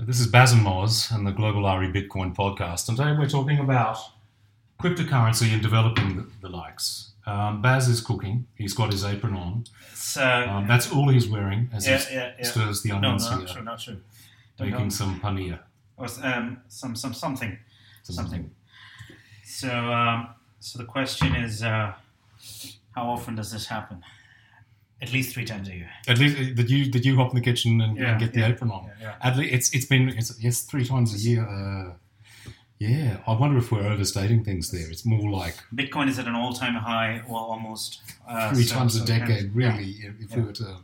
So this is Baz and Moz and the Global RE Bitcoin podcast. And today we're talking about cryptocurrency and developing the, the likes. Um, Baz is cooking. He's got his apron on. So Um, that's all he's wearing as yeah, he yeah, yeah. stirs the No, onions no, here, not true, not true. Don't making know. some paneer. Or um, some, some, something, something. So, um, so the question is, uh, how often does this happen? At least three times a year. At least uh, did you did you hop in the kitchen and, Yeah, and get the yeah, apron on? Yeah. At least it's it's been it's yes three times a year. Uh, yeah, I wonder if we're overstating things there. It's more like Bitcoin is at an all-time high, well, almost uh, three so- times so a decade. yeah, Really, if we were to,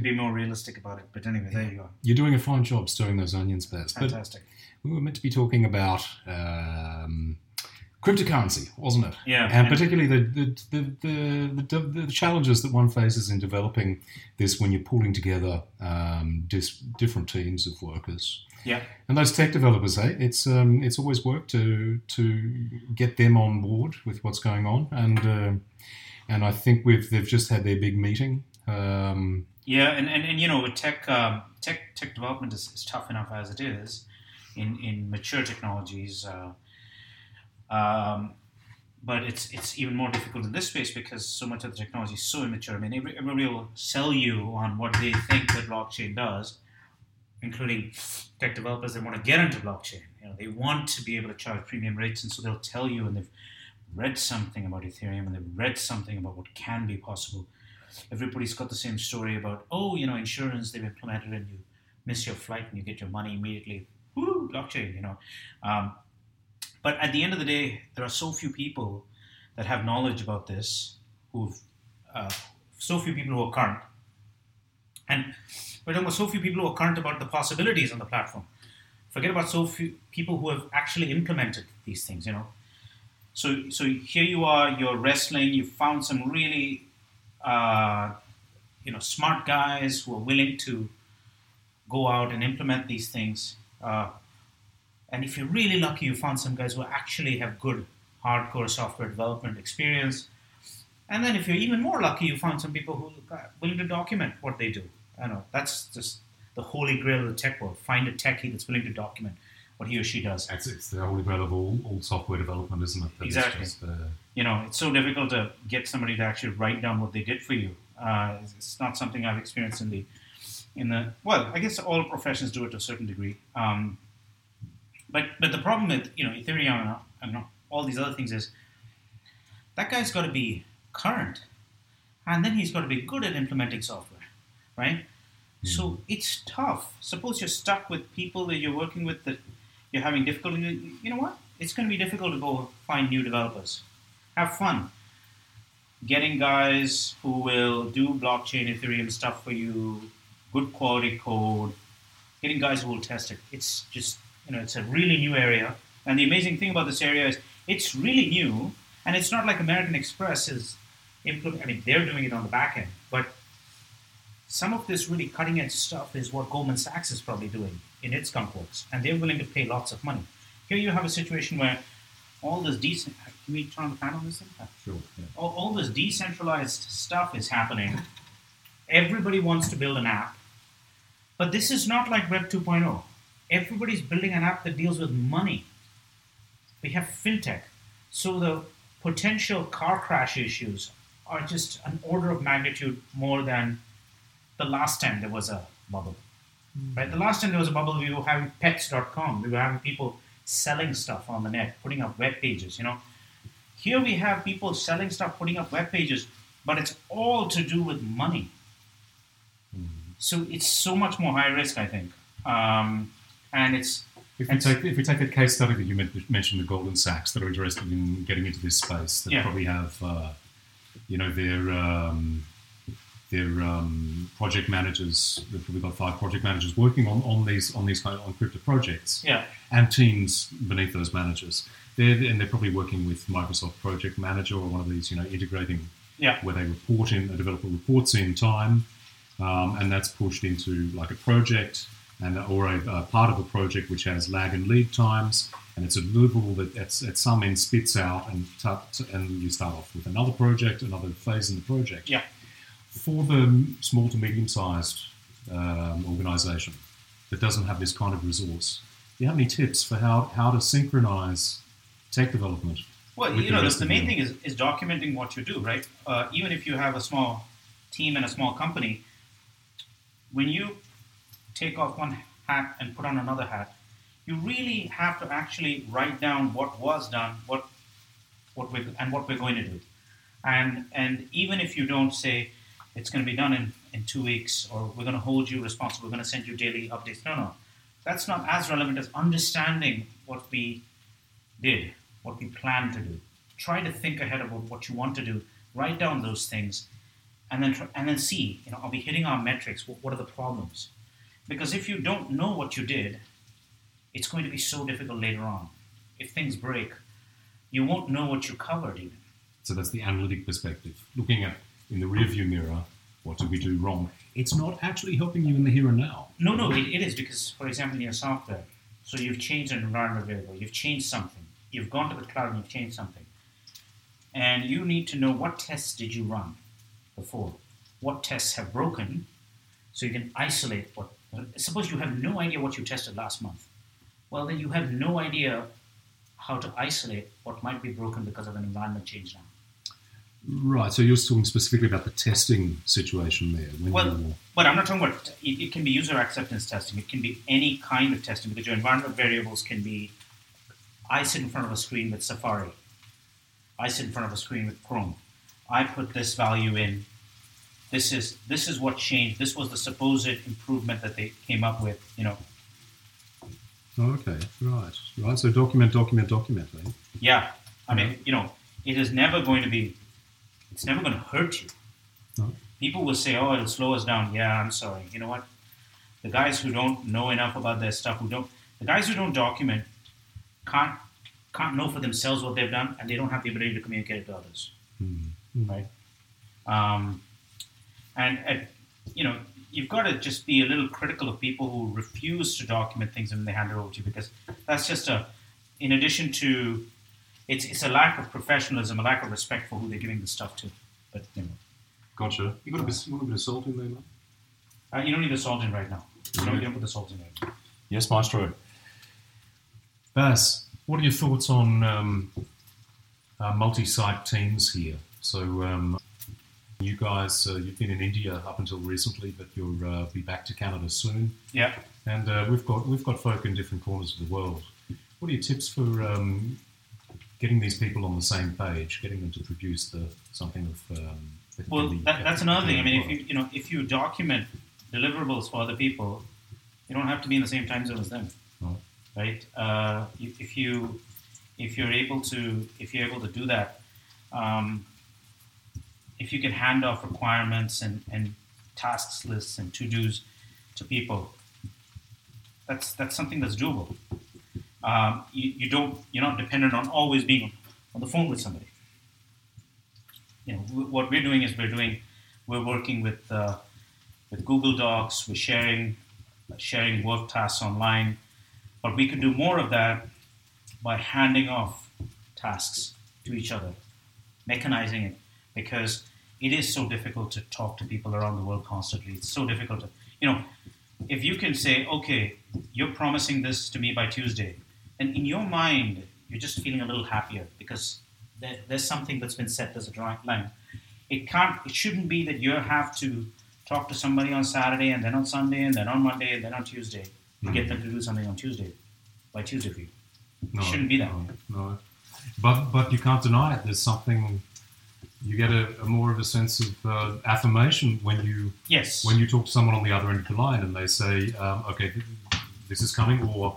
be more realistic about it. But anyway, there you go. you're doing a fine job stirring those onions, Baz. But Fantastic. we were meant to be talking about um, cryptocurrency, wasn't it? Yeah, and particularly the the, the, the, the, challenges that one faces in developing this when you're pulling together um, dis, different teams of workers. Yeah. And those tech developers, hey, it's um, it's always work to to get them on board with what's going on, and uh, and I think we've they've just had their big meeting. Um, Yeah, and, and, and you know, with tech, um, tech tech development is, is tough enough as it is in, in mature technologies. Uh, um, but it's it's even more difficult in this space because so much of the technology is so immature. I mean, everybody will sell you on what they think that blockchain does, including tech developers that want to get into blockchain. You know, they want to be able to charge premium rates, and so they'll tell you, and they've read something about Ethereum, and they've read something about what can be possible everybody's got the same story about oh you know insurance they've implemented and you miss your flight and you get your money immediately woo blockchain you know um, but at the end of the day there are so few people that have knowledge about this who've uh, so few people who are current. And we're talking about so few people who are current about the possibilities on the platform. Forget about so few people who have actually implemented these things you know. So so here you are you're wrestling you found some really uh, you know, smart guys who are willing to go out and implement these things. Uh, and if you're really lucky, you found some guys who actually have good hardcore software development experience. And then if you're even more lucky, you found some people who are willing to document what they do. I know that's just the holy grail of the tech world. Find a techie that's willing to document what he or she does. it's, it's the holy grail of all, all software development, isn't it? That Exactly. just, uh, you know, it's so difficult to get somebody to actually write down what they did for you. Uh, it's, it's not something I've experienced in the, in the well, I guess all professions do it to a certain degree. Um, but but the problem with you know Ethereum and, and all these other things is that guy's got to be current, and then he's got to be good at implementing software, right? Hmm. So it's tough. Suppose you're stuck with people that you're working with that you're having difficulty. You know what? It's going to be difficult to go find new developers have fun getting guys who will do blockchain ethereum stuff for you good quality code getting guys who will test it it's just you know it's a really new area and the amazing thing about this area is it's really new and it's not like american express is implement i mean they're doing it on the back end but some of this really cutting edge stuff is what goldman sachs is probably doing in its works and they're willing to pay lots of money here you have a situation where all this decent can we turn on the fan on this thing sure. Yeah. all, all this decentralized stuff is happening. Everybody wants to build an app, but this is not like Web 2.0. Everybody's building an app that deals with money. We have fintech, so the potential car crash issues are just an order of magnitude more than the last time there was a bubble. Right? The last time there was a bubble, we were having pets.com. We were having people selling stuff on the net, putting up web pages, you know. Here we have people selling stuff, putting up web pages, but it's all to do with money. So it's so much more high risk, I think. Um, and it's If we take if we take a case study that you mentioned, the Goldman Sachs that are interested in getting into this space, that Yeah. probably have uh, you know their um, their um, project managers. They've probably got five project managers working on, on these on these kind of on crypto projects, yeah, and teams beneath those managers. They're, and they're probably working with Microsoft Project Manager or one of these, you know, integrating yeah, where they report in, a developer reports in time, um, and that's pushed into like a project and or a, a part of a project which has lag and lead times, and it's a deliverable that at, some end spits out, and t- and you start off with another project, another phase in the project. yeah, For the small to medium sized um, organisation, that doesn't have this kind of resource. Do you have any tips for how, how to synchronize tech development? Well, you know, the, the main thing is, is documenting what you do, right? Uh, even if you have a small team and a small company, when you take off one hat and put on another hat, you really have to actually write down what was done, what what we and what we're going to do, and and even if you don't say it's going to be done in, in two weeks or we're going to hold you responsible, we're going to send you daily updates. No, no, that's not as relevant as understanding what we did, what we plan to do. Try to think ahead about what you want to do. Write down those things, and then try, and then see. You know, are we hitting our metrics? What, what are the problems? Because if you don't know what you did, it's going to be so difficult later on. If things break, you won't know what you covered even. So that's the analytic perspective. Looking at in the rearview mirror, what did we do wrong? It's not actually helping you in the here and now. No, no, it, it is because, for example, in your software, so you've changed an environment variable, you've changed something, you've gone to the cloud and you've changed something, and you need to know what tests did you run before, what tests have broken, so you can isolate what. Suppose you have no idea what you tested last month, well then you have no idea how to isolate what might be broken because of an environment change now. Right. So you're talking specifically about the testing situation there. Well, But I'm not talking about it, it can be user acceptance testing. It can be any kind of testing because your environment variables can be I sit in front of a screen with Safari. I sit in front of a screen with Chrome. I put this value in. This is this is what changed. This was the supposed improvement that they came up with. You know, okay. Right. Right. So document, document, document. Eh? yeah. I mean, you know, it is never going to be. It's never going to hurt you. No. People will say, "Oh, it'll slow us down." Yeah, I'm sorry. You know what? The guys who don't know enough about their stuff, who don't, the guys who don't document, can't can't know for themselves what they've done, and they don't have the ability to communicate it to others. Hmm. Right? Um, and, and you know, you've got to just be a little critical of people who refuse to document things and they hand it over to you because that's just a, in addition to, it's it's a lack of professionalism, a lack of respect for who they're giving the stuff to. But you know, Gotcha. You got a bit, you want a bit of salt in there, mate? uh, you don't need the salt in right now. You don't, you don't put the salt in right now. Yes, Maestro. Baz, what are your thoughts on um, uh, multi-site teams here? So um, you guys, uh, you've been in India up until recently, but you'll uh, be back to Canada soon, Yeah. and uh, we've got we've got folk in different corners of the world. What are your tips for um, getting these people on the same page, getting them to produce the something of? Um, that Well, that, that's another thing. I mean, if you you know if you document deliverables for other people, you don't have to be in the same time zone as them, Right. right? Uh, if you if you're able to if you're able to do that, um, if you can hand off requirements and, and tasks lists and to dos to people, that's that's something that's doable. Um, you, you don't you're not dependent on always being on the phone with somebody you know, w- what we're doing is we're doing, we're working with uh, with Google Docs. We're sharing sharing work tasks online, but we could do more of that by handing off tasks to each other, mechanizing it, because it is so difficult to talk to people around the world constantly. It's so difficult to, you know, if you can say, okay, you're promising this to me by Tuesday, and in your mind you're just feeling a little happier because there, there's something that's been set as a drawing line. It can't. It shouldn't be that you have to talk to somebody on Saturday and then on Sunday and then on Monday and then on Tuesday to get them to do something on Tuesday by Tuesday for you. No, it shouldn't be that. No, no. But but you can't deny it. There's something. You get a, a more of a sense of uh, affirmation when you Yes. when you talk to someone on the other end of the line and they say, um, "Okay, this is coming," or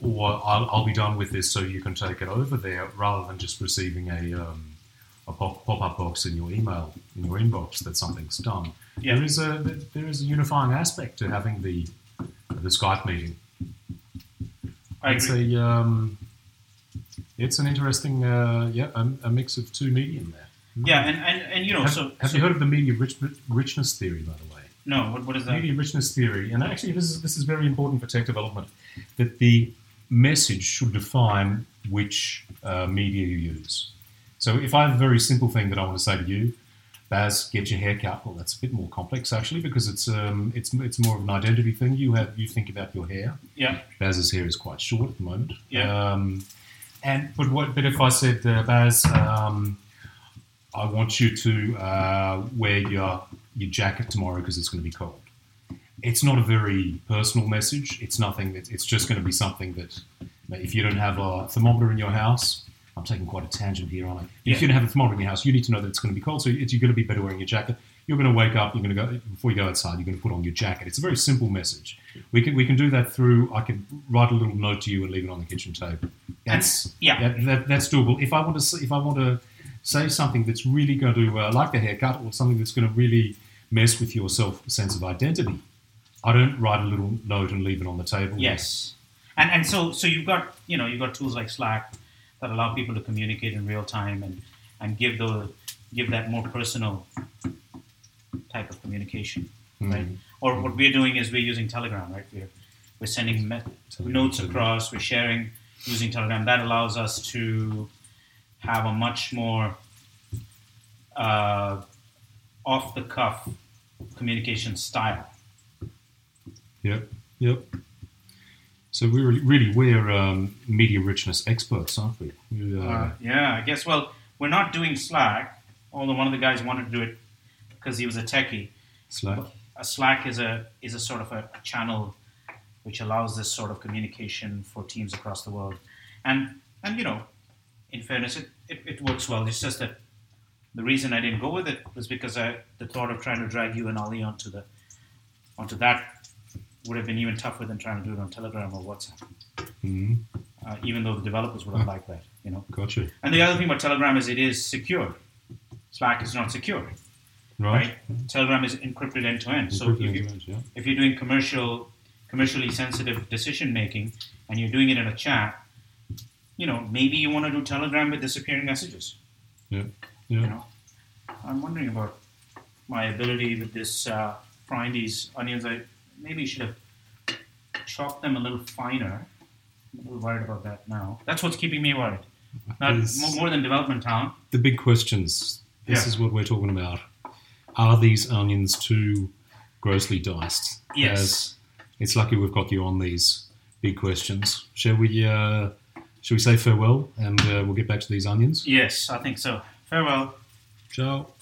or I'll, I'll be done with this, so you can take it over there, rather than just receiving a um, a pop up box in your email in your inbox that something's done. Yeah. There is a there is a unifying aspect to having the the Skype meeting. I It's agree. a um, it's an interesting uh, yeah a, a mix of two medium there. Yeah, and, and, and you know, Have, so, have so you heard of the media rich, richness theory, by the way? no, what, what is that? Media richness theory, and actually this is this is very important for tech development, that the message should define which uh, media you use. So if I have a very simple thing that I want to say to you, Baz, get your hair cut. Well, that's a bit more complex actually because it's um, it's it's more of an identity thing. You have you think about your hair. Yeah. Baz's hair is quite short at the moment. Yeah. Um, and but what? But if I said, uh, Baz, um, I want you to uh, wear your your jacket tomorrow because it's going to be cold. It's not a very personal message. It's nothing. That, it's just going to be something that if you don't have a thermometer in your house, I'm taking quite a tangent here, aren't I? If Yeah. you don't have a thermometer in your house, you need to know that it's going to be cold. So it's, you're going to be better wearing your jacket. You're going to wake up. You're going to go before you go outside. You're going to put on your jacket. It's a very simple message. We can we can do that through. I can write a little note to you and leave it on the kitchen table. That's yeah. that, that, that's doable. If I want to if I want to say something that's really going to uh, like the haircut or something that's going to really mess with your self sense of identity, I don't write a little note and leave it on the table. Yes, and and so so you've got you know you've got tools like Slack that allow people to communicate in real time and and give the give that more personal type of communication, right? Mm. Or what we're doing is we're using Telegram, right? We're we're sending me- notes across, we're sharing using Telegram. That allows us to have a much more uh, off the cuff communication style. Yep. Yep. So we really, really we're um, media richness experts, aren't we? we uh, Uh, yeah, I guess. Well, we're not doing Slack, although one of the guys wanted to do it because he was a techie. Slack. A Slack is a is a sort of a, a channel which allows this sort of communication for teams across the world, and and you know, in fairness, it, it, it works well. It's just that the reason I didn't go with it was because I the thought of trying to drag you and Ali onto the onto that would have been even tougher than trying to do it on Telegram or WhatsApp. Mm. Uh, even though the developers would have liked that, you know. Gotcha. And the other thing about Telegram is it is secure. Slack is not secure, Right. right? Telegram is encrypted end to end. So if, you, yeah. if you're doing commercial, commercially sensitive decision making, and you're doing it in a chat, you know maybe you want to do Telegram with disappearing messages. Yeah. yeah. You know, I'm wondering about my ability with this uh, frying these onions. I maybe should have chopped them a little finer. I'm a little worried about that now. That's what's keeping me worried. Not more, more than development town. the big questions. This Yeah. is what we're talking about. Are these onions too grossly diced? Yes. As it's lucky we've got you on these big questions. Shall we? Uh, shall we say farewell and uh, we'll get back to these onions? Yes, I think so. Farewell. Ciao.